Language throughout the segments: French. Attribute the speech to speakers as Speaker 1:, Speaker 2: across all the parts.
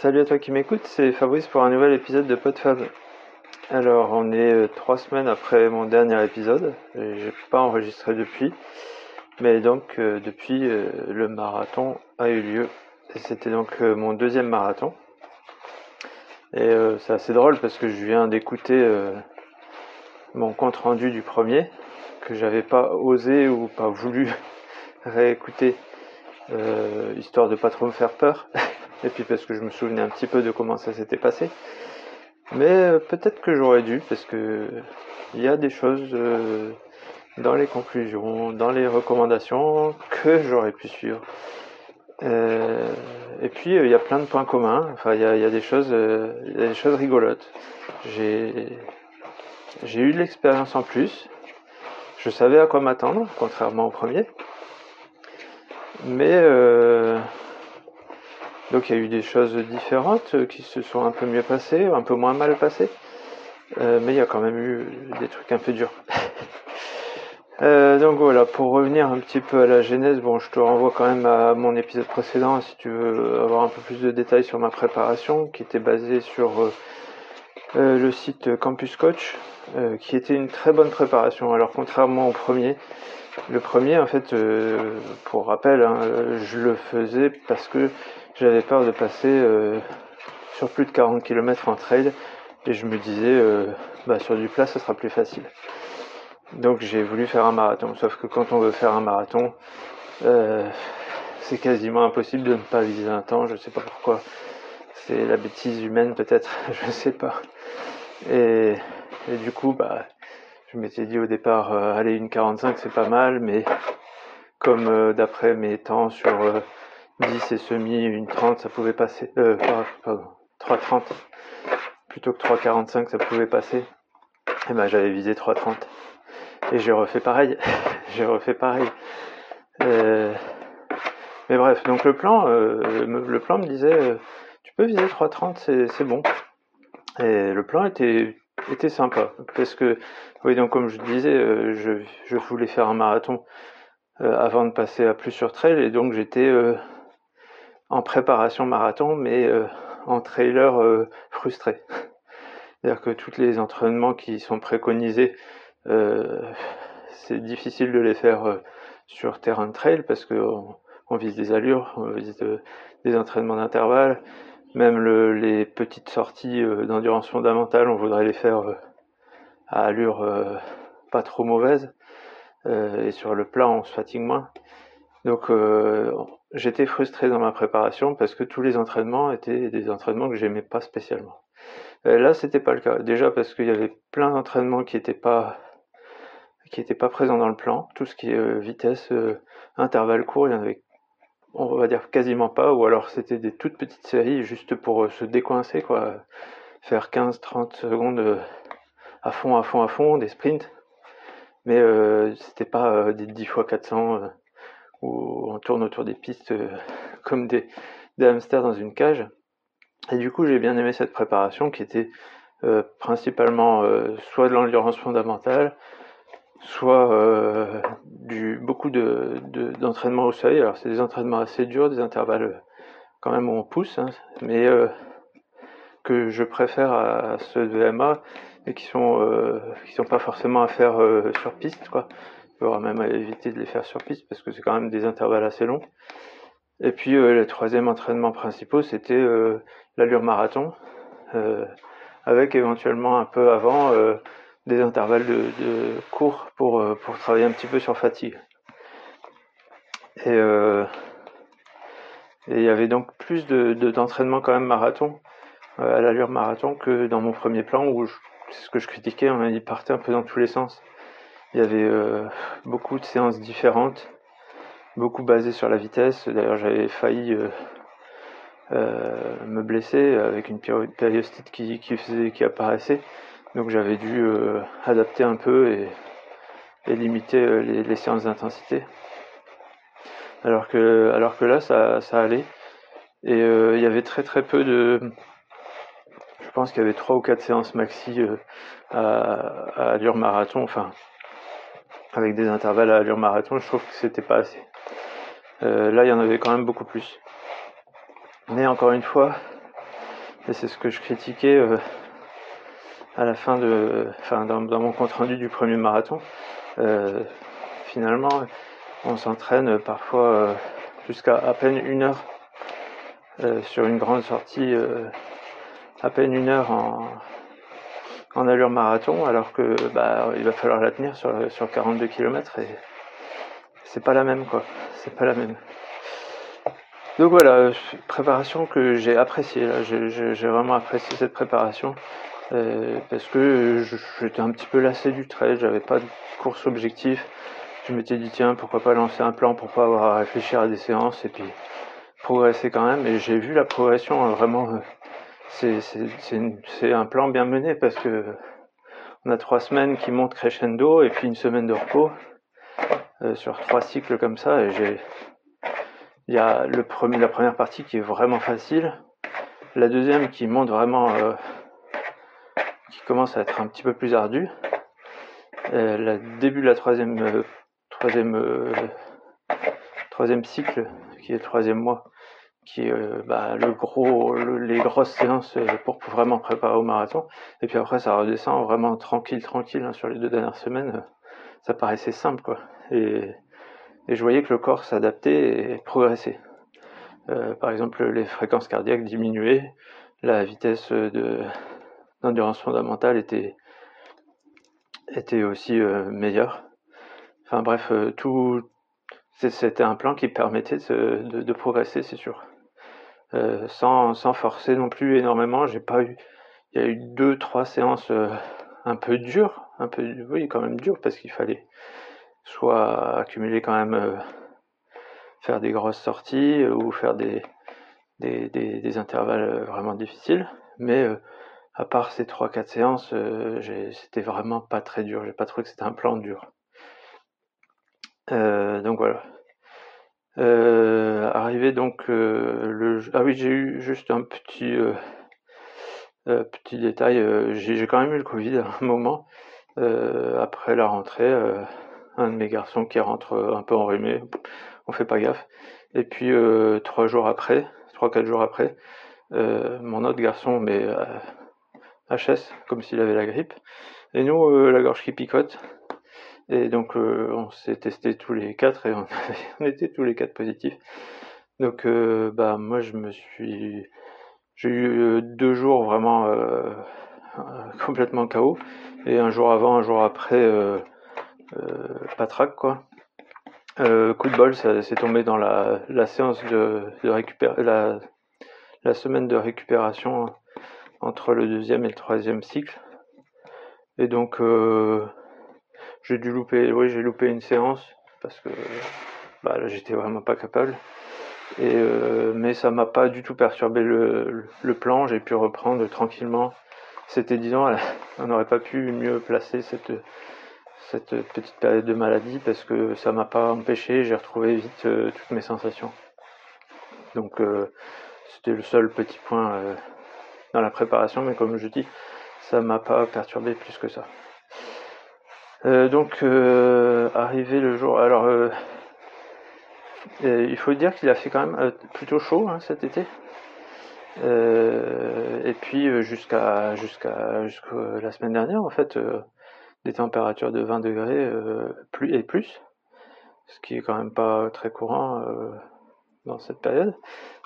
Speaker 1: Salut à toi qui m'écoute, c'est Fabrice pour un nouvel épisode de PodFab. Alors, on est euh, trois semaines après mon dernier épisode. J'ai pas enregistré depuis, mais donc euh, depuis euh, le marathon a eu lieu. C'était donc mon deuxième marathon. Et c'est assez drôle parce que je viens d'écouter mon compte rendu du premier que j'avais pas osé ou pas voulu réécouter histoire de pas trop me faire peur. et puis parce que je me souvenais un petit peu de comment ça s'était passé. Mais euh, peut-être que j'aurais dû, parce que il y a des choses euh, dans les conclusions, dans les recommandations que j'aurais pu suivre. Euh, et puis il y a plein de points communs. Enfin, il y a, des choses, il y a des choses rigolotes. J'ai j'ai eu de l'expérience en plus. Je savais à quoi m'attendre, contrairement au premier. Mais donc il y a eu des choses différentes euh, qui se sont un peu mieux passées, un peu moins mal passées. Euh, mais il y a quand même eu des trucs un peu durs. Euh, donc voilà, pour revenir un petit peu à la genèse, bon, je te renvoie quand même à mon épisode précédent si tu veux avoir un peu plus de détails sur ma préparation, qui était basée sur le site Campus Coach, qui était une très bonne préparation. Alors contrairement au premier, le premier, en fait, pour rappel, hein, je le faisais parce que j'avais peur de passer euh, sur plus de 40 km en trail et je me disais euh, bah, sur du plat ça sera plus facile. Donc j'ai voulu faire un marathon. Sauf que quand on veut faire un marathon, euh, c'est quasiment impossible de ne pas viser un temps. Je sais pas pourquoi. C'est la bêtise humaine peut-être. je sais pas. Et, du coup, bah, je m'étais dit au départ, aller une 45 c'est pas mal, mais comme d'après mes temps sur 10 et semi, une 30, ça pouvait passer. Euh, pardon, 3,30 plutôt que 3,45, ça pouvait passer. Et ben j'avais visé 3,30 et j'ai refait pareil. j'ai refait pareil. Euh, mais bref, donc le plan, euh, le plan me disait, euh, tu peux viser 3,30, c'est bon. Et le plan était était sympa parce que oui donc comme je disais, je, je voulais faire un marathon avant de passer à plus sur trail et donc j'étais en préparation marathon, mais euh, en trailer euh, frustré. C'est-à-dire que tous les entraînements qui sont préconisés, euh, c'est difficile de les faire sur terrain de trail parce qu'on on vise des allures, on vise des entraînements d'intervalle, même le, les petites sorties d'endurance fondamentale, on voudrait les faire à allure pas trop mauvaise. et sur le plat, on se fatigue moins. Donc j'étais frustré dans ma préparation parce que tous les entraînements étaient des entraînements que j'aimais pas spécialement. Euh, là, c'était pas le cas. Déjà parce qu'il y avait plein d'entraînements qui étaient pas qui étaient pas présents dans le plan. Tout ce qui est euh, vitesse, euh, intervalle court, il y en avait, on va dire quasiment pas. Ou alors c'était des toutes petites séries juste pour se décoincer, quoi. Faire 15-30 secondes à fond, à fond, à fond, des sprints. Mais c'était pas des 10 fois 400 où on tourne autour des pistes euh, comme des, hamsters dans une cage. Et du coup, j'ai bien aimé cette préparation qui était euh, principalement euh, soit de l'endurance fondamentale, soit du beaucoup de, d'entraînement au seuil. Alors c'est des entraînements assez durs, des intervalles quand même où on pousse, hein, mais que je préfère à, ceux de MA et qui sont qui sont pas forcément à faire sur piste quoi faudra même éviter de les faire sur piste parce que c'est quand même des intervalles assez longs. Et puis euh, le troisième entraînement principal, c'était euh, l'allure marathon, euh, avec éventuellement un peu avant des intervalles de, de cours pour, pour travailler un petit peu sur fatigue. Et il y avait donc plus de, d'entraînement quand même marathon, à l'allure marathon, que dans mon premier plan où c'est ce que je critiquais, on y partait un peu dans tous les sens. Il y avait euh, beaucoup de séances différentes, beaucoup basées sur la vitesse. D'ailleurs, j'avais failli euh, euh, me blesser avec une périostite qui apparaissait. Donc j'avais dû adapter un peu et, limiter les, les séances d'intensité. Alors que, alors que là, ça, allait. Et il y avait très très peu de, je pense qu'il y avait trois ou quatre séances maxi à, à allure marathon, enfin avec des intervalles à allure marathon, je trouve que c'était pas assez. Euh, là, il y en avait quand même beaucoup plus. Mais encore une fois, Et c'est ce que je critiquais euh, à la fin de, enfin, dans, mon compte rendu du premier marathon. Euh, finalement, on s'entraîne parfois euh, jusqu'à à peine une heure sur une grande sortie, à peine une heure en, en allure marathon, alors que bah, il va falloir la tenir sur, sur 42 km et c'est pas la même quoi. C'est pas la même. Donc voilà, préparation que j'ai appréciée. J'ai vraiment apprécié cette préparation euh, parce que j'étais un petit peu lassé du trail, j'avais pas de course objectif. Je m'étais dit tiens pourquoi pas lancer un plan pour pas avoir à réfléchir à des séances et puis progresser quand même. Et j'ai vu la progression hein, vraiment. Euh, c'est un plan bien mené parce que on a trois semaines qui montent crescendo et puis une semaine de repos euh, sur trois cycles comme ça et j'ai il y a le premier, la première partie qui est vraiment facile, la deuxième qui monte vraiment, euh, qui commence à être un petit peu plus ardue, le début de la troisième, euh, troisième, euh, troisième cycle, qui est le troisième mois, qui est bah, le gros, les grosses séances pour vraiment préparer au marathon. Et puis après, ça redescend vraiment tranquille, tranquille hein, sur les deux dernières semaines. Ça paraissait simple, quoi. Et je voyais que le corps s'adaptait et progressait. Euh, par exemple, les fréquences cardiaques diminuaient, la vitesse de d'endurance fondamentale était était aussi euh, meilleure. Enfin bref, euh, tout c'était un plan qui permettait de, progresser, c'est sûr. sans, sans forcer non plus énormément, j'ai pas eu il y a eu deux trois séances un peu dures, un peu oui quand même dures parce qu'il fallait soit accumuler quand même, euh, faire des grosses sorties euh, ou faire des, des, intervalles euh, vraiment difficiles. Mais à part ces 3-4 séances, c'était vraiment pas très dur. J'ai pas trouvé que c'était un plan dur. donc voilà. arrivé donc le ah oui j'ai eu juste un petit petit détail j'ai quand même eu le Covid à un moment après la rentrée un de mes garçons qui rentre euh, un peu enrhumé, on fait pas gaffe. Et puis euh, trois jours après, trois quatre jours après, euh, mon autre garçon mais HS comme s'il avait la grippe. Et nous la gorge qui picote. Et donc on s'est testé tous les quatre et on, était tous les quatre positifs. Donc bah moi je me suis j'ai eu deux jours vraiment complètement KO et un jour avant, un jour après euh, patraque quoi. Euh, coup de bol, ça s'est tombé dans la, séance de, récupération, la, semaine de récupération entre le deuxième et le troisième cycle. Et donc, euh, j'ai dû louper, oui, j'ai loupé une séance parce que bah, là, j'étais vraiment pas capable. Et, mais ça m'a pas du tout perturbé le, plan, j'ai pu reprendre tranquillement. C'était, disons, on n'aurait pas pu mieux placer cette, cette petite période de maladie parce que ça m'a pas empêché, j'ai retrouvé vite euh, toutes mes sensations. Donc euh, c'était le seul petit point euh, dans la préparation, mais comme je dis, ça m'a pas perturbé plus que ça. donc arrivé le jour, alors il faut dire qu'il a fait quand même plutôt chaud hein, cet été. et puis jusqu'à jusqu'à jusqu'à la semaine dernière en fait des températures de 20 degrés euh, plus et plus, ce qui est quand même pas très courant euh, dans cette période.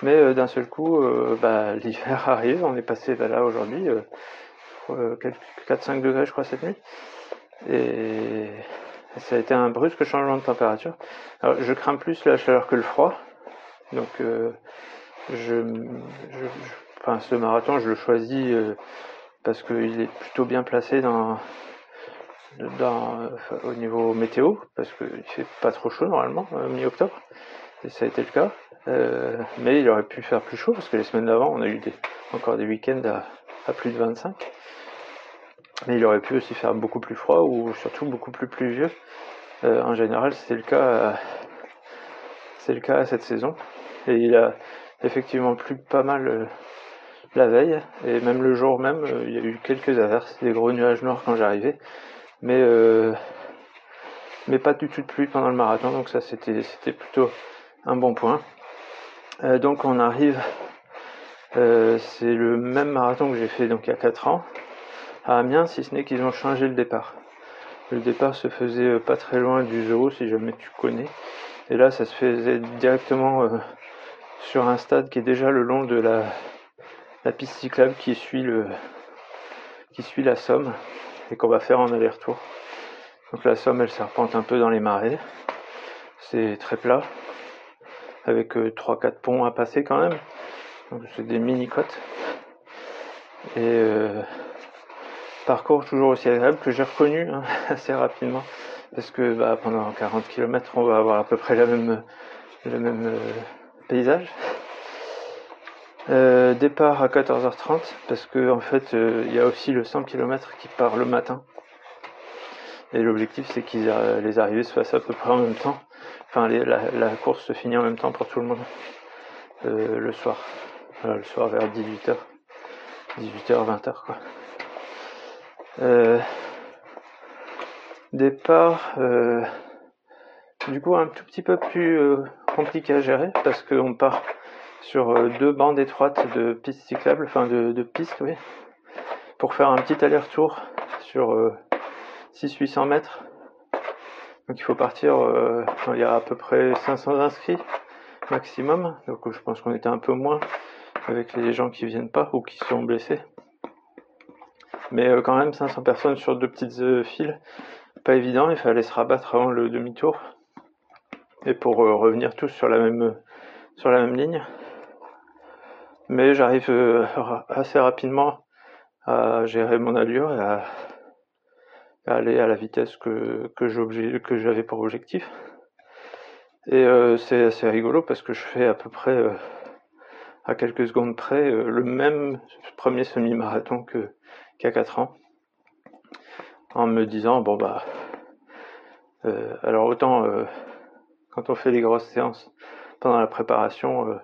Speaker 1: Mais euh, d'un seul coup, bah, l'hiver arrive, on est passé bah, là aujourd'hui, 4-5 degrés je crois cette nuit. Et ça a été un brusque changement de température. Alors, je crains plus la chaleur que le froid. Donc je, enfin, ce marathon, je le choisis parce qu'il est plutôt bien placé dans, au niveau météo, parce qu'il fait pas trop chaud normalement, euh, mi-octobre, ça a été le cas. Euh, mais il aurait pu faire plus chaud, parce que les semaines d'avant, on a eu des, encore des week-ends à, plus de 25. Mais il aurait pu aussi faire beaucoup plus froid, ou surtout beaucoup plus pluvieux. Euh, en général, c'est le cas, c'est le cas à cette saison. Et il a effectivement plu pas mal la veille, et même le jour même, il y a eu quelques averses, des gros nuages noirs quand j'arrivais mais euh, mais pas du tout de pluie pendant le marathon, donc ça c'était c'était plutôt un bon point. Euh, donc on arrive Euh, c'est le même marathon que j'ai fait donc il y a 4 ans à Amiens, si ce n'est qu'ils ont changé le départ. Le départ se faisait euh, pas très loin du zoo, si jamais tu connais. Et là, ça se faisait directement sur un stade qui est déjà le long de la, la piste cyclable qui suit le qui suit la Somme et qu'on va faire en aller-retour. Donc la Somme, elle serpente un peu dans les marais. C'est très plat, avec 3-4 ponts à passer quand même c'est des mini-côtes. Et euh, parcours toujours aussi agréable que j'ai reconnu hein, assez rapidement. Parce que bah, pendant 40 km, on va avoir à peu près la même, le même euh, paysage. Euh, départ à 14h30 parce que en fait il y a aussi le 100 km qui part le matin et l'objectif c'est que les arrivées se fassent à peu près en même temps enfin la, course se finit en même temps pour tout le monde le soir le soir vers 18h. 18h, 20h quoi. Euh, départ, euh, du coup un tout petit peu plus euh, compliqué à gérer parce qu'on part sur deux bandes étroites de pistes cyclables, enfin de, de pistes, oui, pour faire un petit aller-retour sur 600-800 mètres. Donc il faut partir, il y a à peu près 500 inscrits maximum, donc je pense qu'on était un peu moins avec les gens qui viennent pas ou qui sont blessés. Mais euh, quand même 500 personnes sur deux petites euh, files, pas évident, il fallait se rabattre avant le demi-tour. Et pour euh, revenir tous sur la même sur la même ligne. Mais j'arrive assez rapidement à gérer mon allure et à, aller à la vitesse que, que j'avais pour objectif. Et c'est assez rigolo parce que je fais à peu près à quelques secondes près euh, le même premier semi-marathon a 4 ans en me disant bon bah euh, alors autant euh, quand on fait les grosses séances pendant la préparation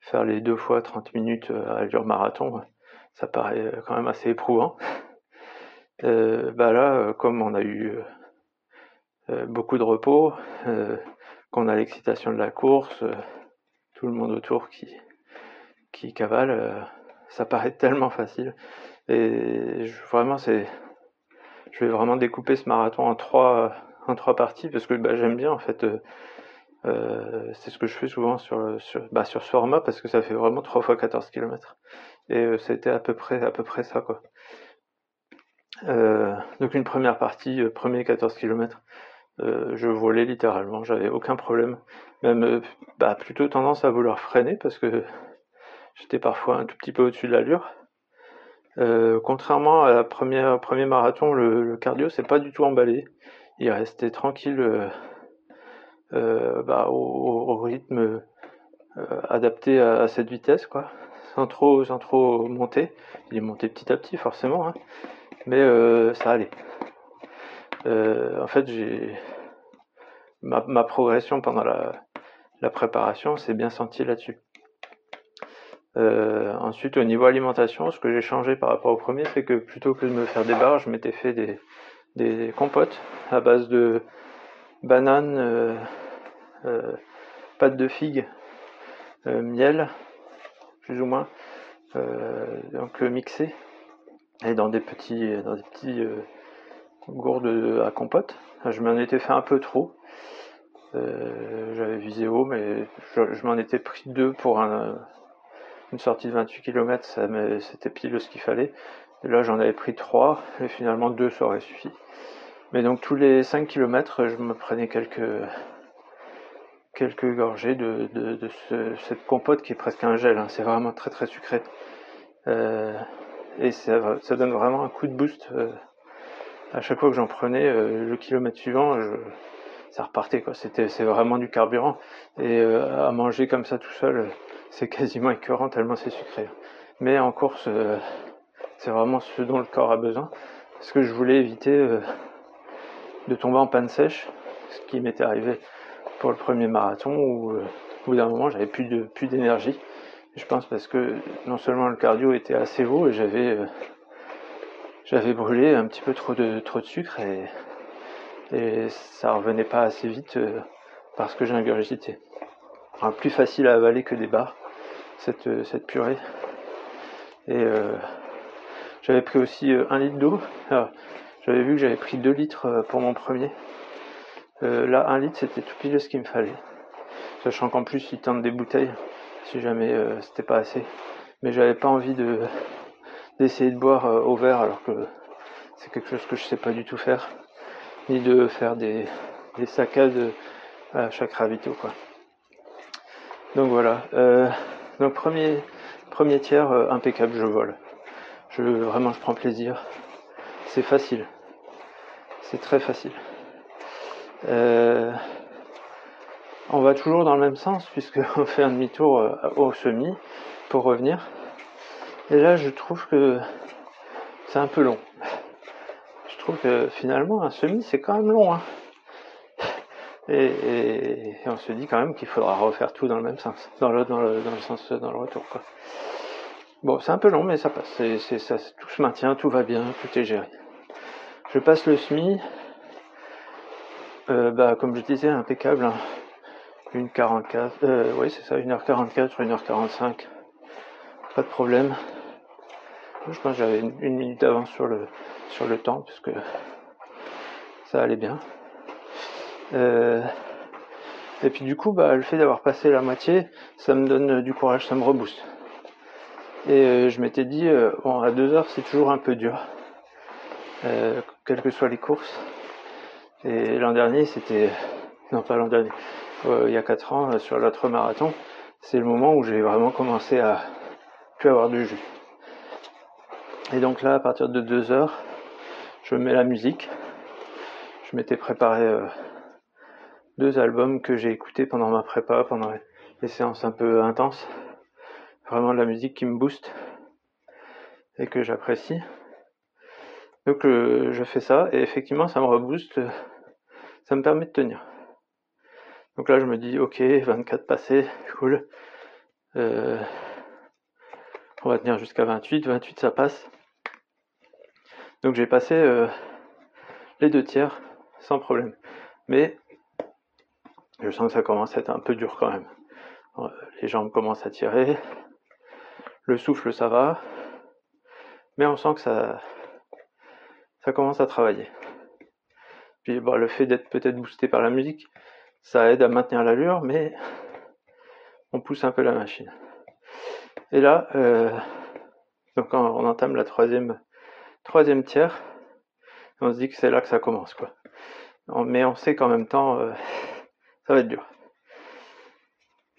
Speaker 1: faire les deux fois 30 minutes à allure marathon ça paraît quand même assez éprouvant bah là comme on a eu beaucoup de repos qu'on a l'excitation de la course tout le monde autour qui qui cavale, euh, ça paraît tellement facile. Et vraiment, c'est, je vais vraiment découper ce marathon en trois, en trois parties parce que bah, j'aime bien en fait. Euh, euh, c'est ce que je fais souvent sur, sur, bah, sur ce format parce que ça fait vraiment 3 fois 14 km. Et c'était à peu près, à peu près ça quoi. Donc une première partie, premier 14 km, je volais littéralement, j'avais aucun problème. Même bah, plutôt tendance à vouloir freiner parce que J'étais parfois un tout petit peu au-dessus de l'allure. Euh, contrairement à la première premier marathon, le, cardio s'est pas du tout emballé. Il restait tranquille euh, euh, bah, au, rythme adapté à, cette vitesse, quoi, sans trop sans trop monter. Il est monté petit à petit forcément, hein. Mais ça allait. en fait, j'ai ma, progression pendant la préparation s'est bien sentie là-dessus. Euh, ensuite, au niveau alimentation, ce que j'ai changé par rapport au premier, c'est que plutôt que de me faire des barres, je m'étais fait des, des compotes à base de bananes, euh, euh, pâte de figue, miel, plus ou moins, donc mixé, et dans des petits, dans des petits gourdes à compote. Je m'en étais fait un peu trop. J'avais visé haut, mais je, m'en étais pris deux pour un une sortie de 28 km, c'était pile ce qu'il fallait. Là, j'en avais pris 3, et finalement 2, ça aurait suffi. Mais donc, tous les 5 km, je me prenais quelques, quelques gorgées de, de, cette compote qui est presque un gel. Hein. C'est vraiment très très sucré. Euh, et ça, donne vraiment un coup de boost. Euh, à chaque fois que j'en prenais, euh, le kilomètre suivant, ça repartait. C'était, c'est vraiment du carburant. Et à manger comme ça tout seul, c'est quasiment écœurant tellement c'est sucré. Mais en course, euh, c'est vraiment ce dont le corps a besoin. Parce que je voulais éviter euh, de tomber en panne sèche, ce qui m'était arrivé pour le premier marathon où euh, au bout d'un moment j'avais plus d'énergie. Je pense parce que non seulement le cardio était assez haut et j'avais j'avais brûlé un petit peu trop de trop de sucre et, ça revenait pas assez vite parce que j'ai ingurgité. plus facile à avaler que des barres cette, cette purée. Et j'avais pris aussi un litre d'eau. J'avais vu que j'avais pris 2 litres pour mon premier. là, un litre, c'était tout pile ce qu'il me fallait. Sachant qu'en plus, ils tentent des bouteilles, si jamais c'était pas assez. Mais j'avais pas envie de d'essayer de boire au verre alors que c'est quelque chose que je sais pas du tout faire. Ni de faire des, des saccades à chaque ravito, quoi. Donc voilà. Euh, donc premier, premier tiers euh, impeccable, je vole. Je vraiment, je prends plaisir. C'est facile. C'est très facile. Euh, on va toujours dans le même sens puisqu'on fait un demi-tour euh, au semi pour revenir. Et là, je trouve que c'est un peu long. Je trouve que finalement, un semi, c'est quand même long. Hein. Et, on se dit quand même qu'il faudra refaire tout dans le même sens, dans le, dans le, sens, dans le retour. Bon, c'est un peu long, mais ça passe. Tout se maintient, tout va bien, tout est géré. Je passe le SMI, euh, bah, comme je disais, impeccable. Hein. 1h44, euh, oui, c'est ça, 1h44, 1h45. Pas de problème. Je pense que j'avais une, une minute d'avance sur le, sur le temps, puisque ça allait bien. Euh, et puis du coup, bah, le fait d'avoir passé la moitié, ça me donne du courage, ça me rebooste. Et euh, je m'étais dit, bon, à deux heures, c'est toujours un peu dur, quelles que soient les courses. Et l'an dernier, c'était, non pas l'an dernier, il y a quatre ans, sur l'autre marathon, c'est le moment où j'ai vraiment commencé à plus avoir de jus. Et donc là, à partir de deux heures, je mets la musique. Je m'étais préparé deux albums que j'ai écoutés pendant ma prépa, pendant les séances un peu intenses. Vraiment de la musique qui me booste et que j'apprécie. Donc euh, je fais ça et effectivement ça me rebooste, ça me permet de tenir. Donc là je me dis ok 24 passés, cool. Euh, on va tenir jusqu'à 28, 28 ça passe. Donc j'ai passé euh, les deux tiers sans problème. Mais je sens que ça commence à être un peu dur quand même. Euh, les jambes commencent à tirer, le souffle ça va, mais on sent que ça, ça commence à travailler. Puis bon, le fait d'être peut-être boosté par la musique, ça aide à maintenir l'allure, mais on pousse un peu la machine. Et là, euh, donc on, entame la troisième, troisième tiers, on se dit que c'est là que ça commence, quoi. Mais on sait qu'en même temps, euh, ça va être dur.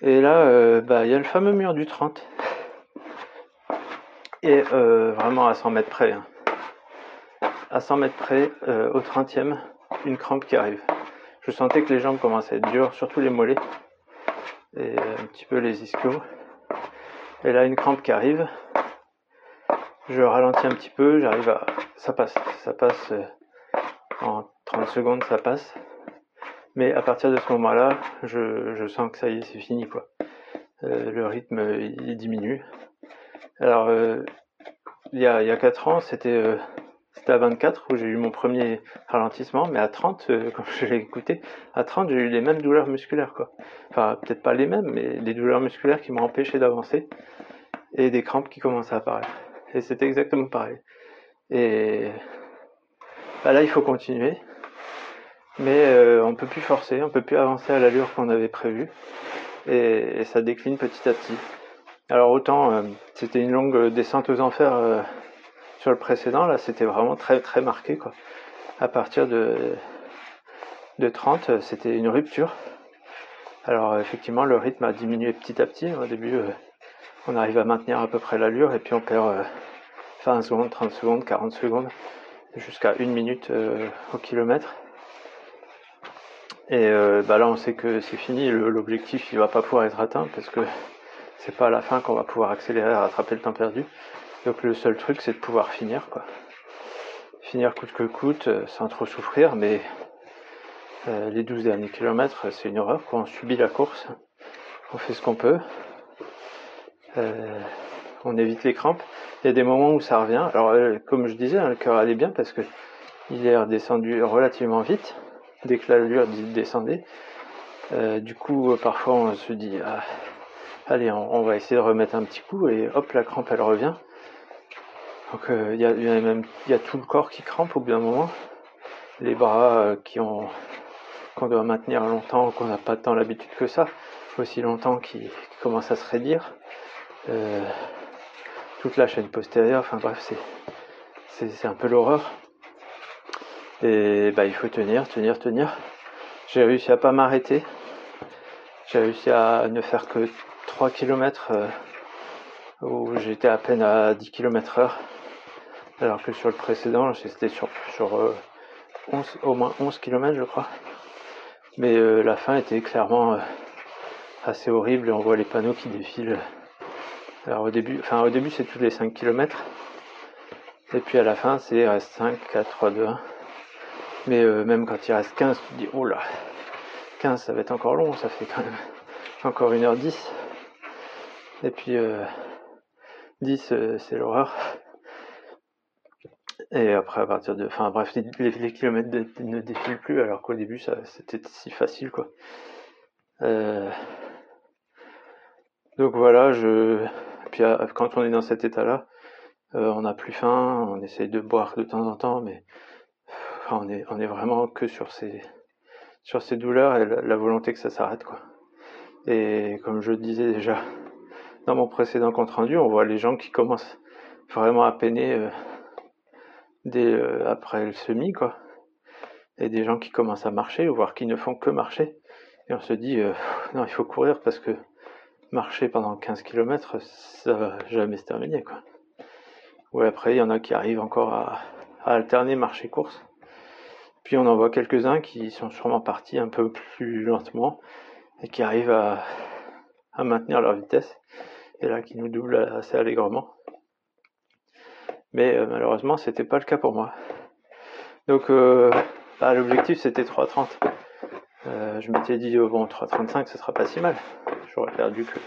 Speaker 1: Et là, euh, bah, il y a le fameux mur du 30. Et euh, vraiment à 100 mètres près. Hein. À 100 mètres près, euh, au 30e, une crampe qui arrive. Je sentais que les jambes commençaient à être dures, surtout les mollets. Et un petit peu les ischios. Et là, une crampe qui arrive. Je ralentis un petit peu, j'arrive à. Ça passe. Ça passe en 30 secondes, ça passe. Mais à partir de ce moment-là, je, je, sens que ça y est, c'est fini quoi. Euh, le rythme il diminue. Alors euh, il y a il y a quatre ans, c'était euh, c'était à 24 où j'ai eu mon premier ralentissement, mais à 30, comme je l'ai écouté, à 30 j'ai eu les mêmes douleurs musculaires quoi. Enfin peut-être pas les mêmes, mais des douleurs musculaires qui m'ont empêché d'avancer et des crampes qui commençaient à apparaître. Et c'était exactement pareil. Et bah là il faut continuer mais euh, on peut plus forcer, on peut plus avancer à l'allure qu'on avait prévu, et, ça décline petit à petit. Alors autant euh, c'était une longue descente aux enfers euh, sur le précédent, là c'était vraiment très très marqué. À partir de de 30, c'était une rupture. Alors effectivement le rythme a diminué petit à petit. Au début on arrive à maintenir à peu près l'allure et puis on perd 20 secondes, 30 secondes, 40 secondes, jusqu'à une minute au kilomètre. Et euh, bah là, on sait que c'est fini. L'objectif, il va pas pouvoir être atteint parce que c'est pas à la fin qu'on va pouvoir accélérer, rattraper le temps perdu. Donc le seul truc, c'est de pouvoir finir, quoi. Finir coûte que coûte, euh, sans trop souffrir, mais euh, les 12 derniers kilomètres, c'est une horreur. Quoi. On subit la course, on fait ce qu'on peut, on évite les crampes. Il y a des moments où ça revient. Alors, comme je disais, hein, le cœur allait bien parce que il est redescendu relativement vite dès que l'allure descendait. Euh, du coup, parfois on se dit, ah, allez, on, va essayer de remettre un petit coup et hop, la crampe elle revient. Donc il y, a, tout le corps qui crampe au bout d'un moment, les bras qui ont qu'on doit maintenir longtemps, qu'on n'a pas tant l'habitude que ça, aussi longtemps qui, commence à se raidir. toute la chaîne postérieure, enfin bref, c'est c'est un peu l'horreur. Et bah il faut tenir, tenir, tenir. J'ai réussi à pas m'arrêter. J'ai réussi à ne faire que 3 km euh, où j'étais à peine à 10 km heure. Alors que sur le précédent, j'étais sur, sur 11, euh, au moins 11 km je crois. Mais euh, la fin était clairement assez horrible on voit les panneaux qui défilent. Alors au début, c'est tous les 5 km. Et puis à la fin c'est reste 5, 4, 3, 2, 1. Mais euh, même quand il reste 15, tu te dis, oh là, 15 ça va être encore long, ça fait quand même encore 1h10. Et puis euh, 10 euh, c'est l'horreur. Et après à partir de. Enfin bref, les, kilomètres ne défilent plus alors qu'au début ça c'était si facile quoi. Euh, donc voilà, je. Puis quand on est dans cet état-là, on n'a plus faim, on essaye de boire de temps en temps, mais on est, on est vraiment que sur ces, sur ces douleurs et la, volonté que ça s'arrête, quoi. Et comme je disais déjà dans mon précédent compte rendu, on voit les gens qui commencent vraiment à peiner euh, euh, après le semi, quoi. Et des gens qui commencent à marcher, voire qui ne font que marcher. Et on se dit, euh, non, il faut courir parce que marcher pendant 15 km, ça va jamais se terminer, quoi. Ou après, il y en a qui arrivent encore à, à alterner marcher-course. Puis on en voit quelques-uns qui sont sûrement partis un peu plus lentement et qui arrivent à, maintenir leur vitesse. Et là, qui nous doublent assez allègrement. Mais euh, malheureusement, c'était pas le cas pour moi. Donc, euh, bah, l'objectif c'était 3.30. Euh, je m'étais dit, oh, bon, 3.35, ce sera pas si mal. J'aurais perdu que,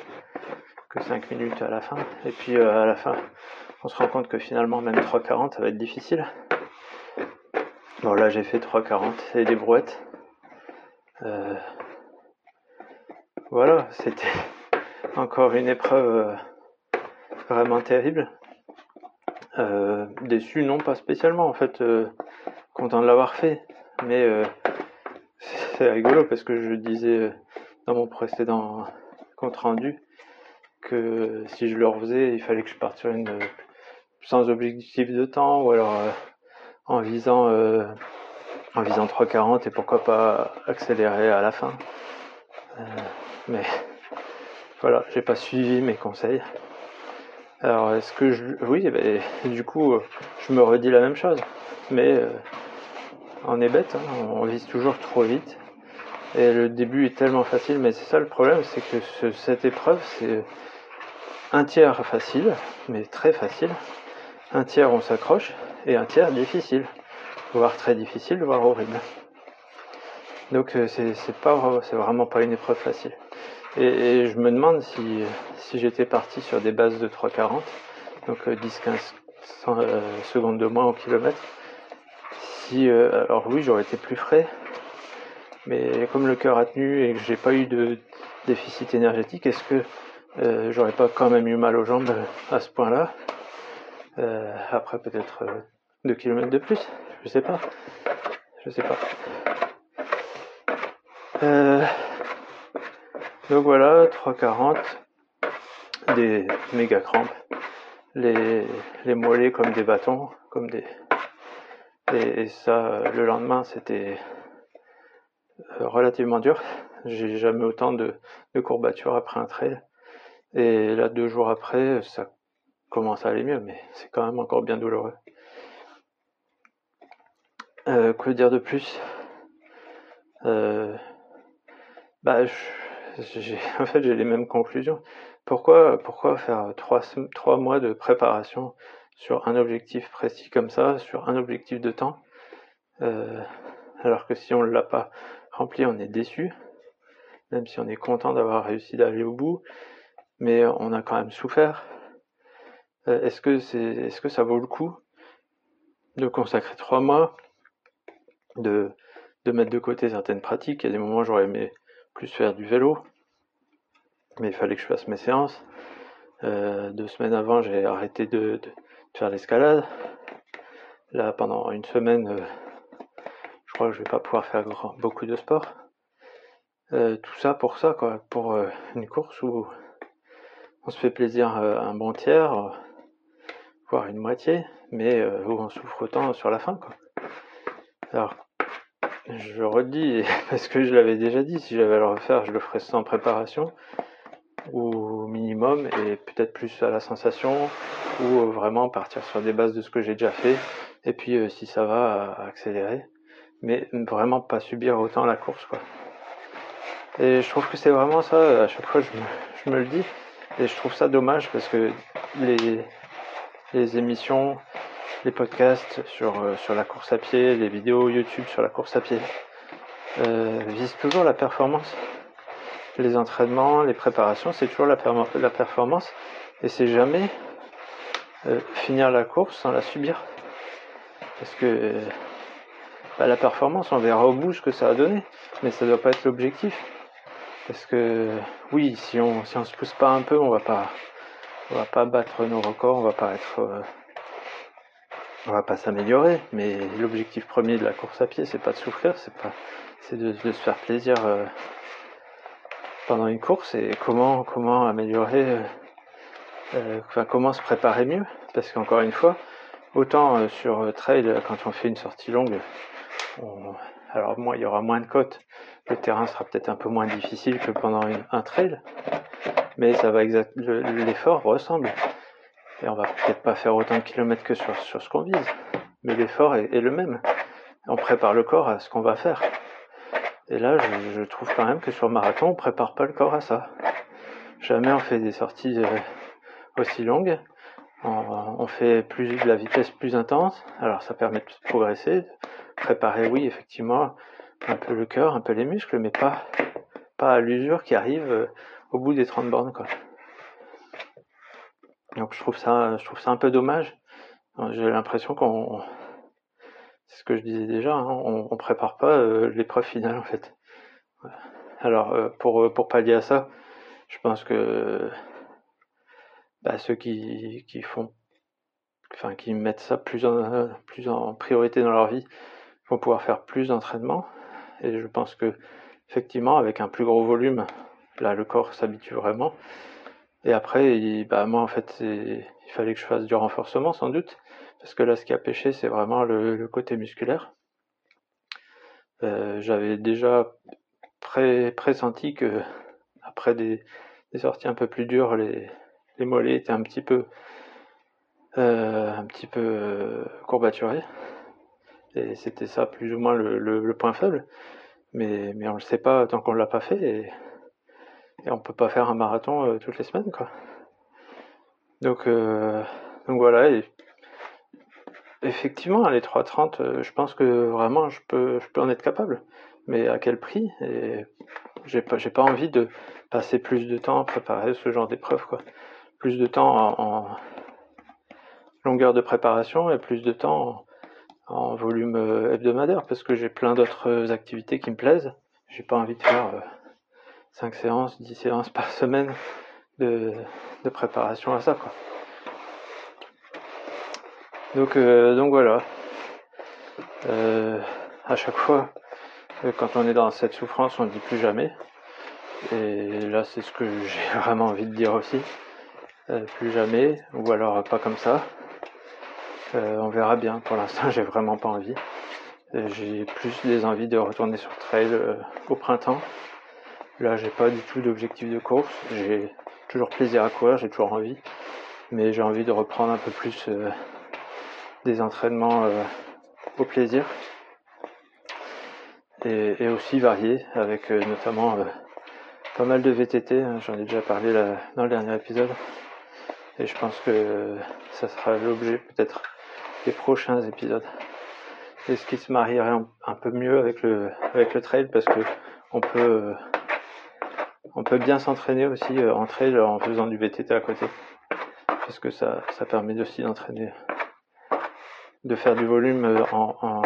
Speaker 1: que 5 minutes à la fin. Et puis à la fin, on se rend compte que finalement, même 3.40, ça va être difficile. Bon, là, j'ai fait 3,40 et des brouettes. Voilà, c'était encore une épreuve vraiment terrible. Euh, déçu, non, pas spécialement, en fait, content de l'avoir fait. Mais c'est rigolo parce que je disais dans mon précédent compte rendu que si je le refaisais, il fallait que je parte sur une sans objectif de temps ou alors en visant euh, en visant 3,40 et pourquoi pas accélérer à la fin. Euh, mais voilà, j'ai pas suivi mes conseils. Alors est-ce que je oui ben, du coup je me redis la même chose. Mais euh, on est bête, hein, on vise toujours trop vite. Et le début est tellement facile, mais c'est ça le problème, c'est que cette épreuve, c'est un tiers facile, mais très facile. Un tiers on s'accroche, et un tiers difficile, voire très difficile, voire horrible. Donc euh, c'est vraiment pas une épreuve facile. Et, je me demande si, si j'étais parti sur des bases de 3,40, donc 10-15 euh, euh, secondes de moins au kilomètre, si alors oui j'aurais été plus frais, mais comme le cœur a tenu et que j'ai pas eu de déficit énergétique, est-ce que j'aurais pas quand même eu mal aux jambes à ce point-là Après peut-être 2 km de plus? Je sais pas. Je sais pas. Euh, donc voilà, 3,40. Des méga crampes. Les, les mollets comme des bâtons, comme des. Et, ça, le lendemain, c'était euh, relativement dur. J'ai jamais autant de, de courbatures après un trail. Et là, deux jours après, ça commence à aller mieux, mais c'est quand même encore bien douloureux. Euh, quoi dire de plus? Euh, bah, j'ai, en fait, j'ai les mêmes conclusions. Pourquoi, pourquoi faire trois, mois de préparation sur un objectif précis comme ça, sur un objectif de temps, euh, alors que si on ne l'a pas rempli, on est déçu, même si on est content d'avoir réussi d'aller au bout, mais on a quand même souffert. est-ce que est-ce que ça vaut le coup de consacrer trois mois de, de mettre de côté certaines pratiques? Il y a des moments où j'aurais aimé plus faire du vélo, mais il fallait que je fasse mes séances. Euh, deux semaines avant, j'ai arrêté de, faire l'escalade. Là, pendant une semaine, je crois que je vais pas pouvoir faire beaucoup de sport. tout ça pour ça, quoi, pour une course où on se fait plaisir un bon tiers, voire une moitié, mais où on souffre autant sur la fin, quoi. Alors, je redis, parce que je l'avais déjà dit, si j'avais à le refaire, je le ferais sans préparation, ou minimum, et peut-être plus à la sensation, ou vraiment partir sur des bases de ce que j'ai déjà fait, et puis euh, si ça va, accélérer, mais vraiment pas subir autant la course, quoi. Et je trouve que c'est vraiment ça, à chaque fois je me, je me, le dis, et je trouve ça dommage parce que les, les émissions, les podcasts sur, euh, sur la course à pied, les vidéos YouTube sur la course à pied euh, visent toujours la performance. Les entraînements, les préparations, c'est toujours la, performance et c'est jamais euh, finir la course sans la subir. Parce que bah, la performance, on verra au bout ce que ça a donné, mais ça doit pas être l'objectif. Parce que oui, si on si on se pousse pas un peu, on va pas on va pas battre nos records, on va pas être on va pas s'améliorer, mais l'objectif premier de la course à pied, c'est pas de souffrir, c'est pas, c'est de, se faire plaisir euh, pendant une course et comment, comment améliorer, euh, euh, enfin comment se préparer mieux, parce qu'encore une fois, autant sur trail quand on fait une sortie longue, alors moi il y aura moins de côtes, le terrain sera peut-être un peu moins difficile que pendant un trail, mais ça va exact, l'effort ressemble. Et on va peut-être pas faire autant de kilomètres que sur, sur ce qu'on vise, mais l'effort est, le même. On prépare le corps à ce qu'on va faire. Et là, je, trouve quand même que sur marathon, on prépare pas le corps à ça. Jamais on fait des sorties euh, aussi longues. On, fait plus de la vitesse plus intense. Alors ça permet de progresser, préparer, oui, effectivement, un peu le cœur, un peu les muscles, mais pas pas à l'usure qui arrive euh, au bout des 30 bornes, quoi. Donc je trouve ça, je trouve ça un peu dommage. J'ai l'impression qu'on, c'est ce que je disais déjà, hein, on, on, prépare pas euh, l'épreuve finale en fait. Alors euh, pour euh, pour pallier à ça, je pense que bah, ceux qui, qui font, enfin qui mettent ça plus en plus en priorité dans leur vie, vont pouvoir faire plus d'entraînement. Et je pense que effectivement avec un plus gros volume, là le corps s'habitue vraiment. Et après, bah, moi, en fait, il fallait que je fasse du renforcement, sans doute, parce que là, ce qui a pêché, c'est vraiment le, côté musculaire. Euh, j'avais déjà pressenti que, après des, sorties un peu plus dures, les, mollets étaient un petit peu, euh, un petit peu euh, courbaturés. Et c'était ça, plus ou moins, le, point faible. Mais, on le sait pas tant qu'on l'a pas fait. Et on peut pas faire un marathon euh, toutes les semaines, quoi. Donc, euh, voilà. Et effectivement, les 3.30, euh, je pense que vraiment, je peux, je peux en être capable. Mais à quel prix? Et j'ai pas, j'ai pas envie de passer plus de temps à préparer ce genre d'épreuve, quoi. Plus de temps en, longueur de préparation et plus de temps en, volume hebdomadaire parce que j'ai plein d'autres activités qui me plaisent. J'ai pas envie de faire 5 séances, 10 séances par semaine de, préparation à ça. Donc, euh, donc voilà. Euh, à chaque fois, euh, quand on est dans cette souffrance, on ne dit plus jamais. Et là, c'est ce que j'ai vraiment envie de dire aussi. plus jamais, ou alors pas comme ça. on verra bien. Pour l'instant, j'ai vraiment pas envie. J'ai plus des envies de retourner sur trail au printemps Là, j'ai pas du tout d'objectif de course. J'ai toujours plaisir à courir, j'ai toujours envie. Mais j'ai envie de reprendre un peu plus euh, des entraînements euh, au plaisir. Et, aussi variés, avec euh, notamment pas mal de VTT. Hein. J'en ai déjà parlé là, dans le dernier épisode. Et je pense que ça sera l'objet peut-être des prochains épisodes. Et ce qui se marierait un, peu mieux avec le, avec le trail parce que on peut on peut bien s'entraîner aussi euh, en trail en faisant du VTT à côté. Parce que ça, ça permet aussi d'entraîner, de faire du volume euh, en,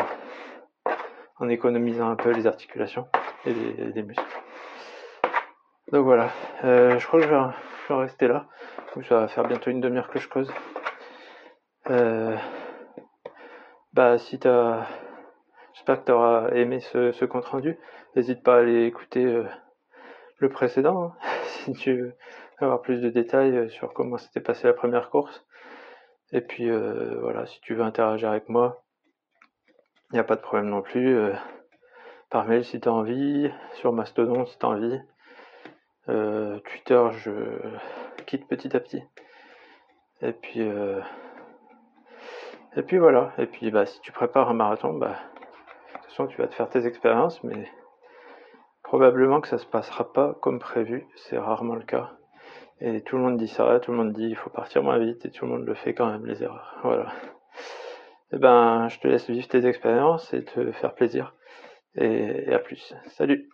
Speaker 1: en, économisant un peu les articulations et les, muscles. Donc voilà, euh, je crois que je vais, rester là. ça va faire bientôt une demi-heure que je cause. Euh, bah si t'as j'espère que tu auras aimé ce, compte rendu. N'hésite pas à aller écouter euh, le précédent hein, si tu veux avoir plus de détails euh, sur comment s'était passé la première course. Et puis voilà, si tu veux interagir avec moi, il n'y a pas de problème non plus. par mail si tu as envie, sur Mastodon si tu as envie. Twitter, je quitte petit à petit. Et puis, euh, et puis voilà. Et puis, bah, si tu prépares un marathon, bah, de toute façon, tu vas te faire tes expériences, mais probablement que ça se passera pas comme prévu. C'est rarement le cas. Et tout le monde dit ça, tout le monde dit il faut partir moins vite, et tout le monde le fait quand même, les erreurs. Voilà. Et ben, je te laisse vivre tes expériences et te faire plaisir. Et à plus. Salut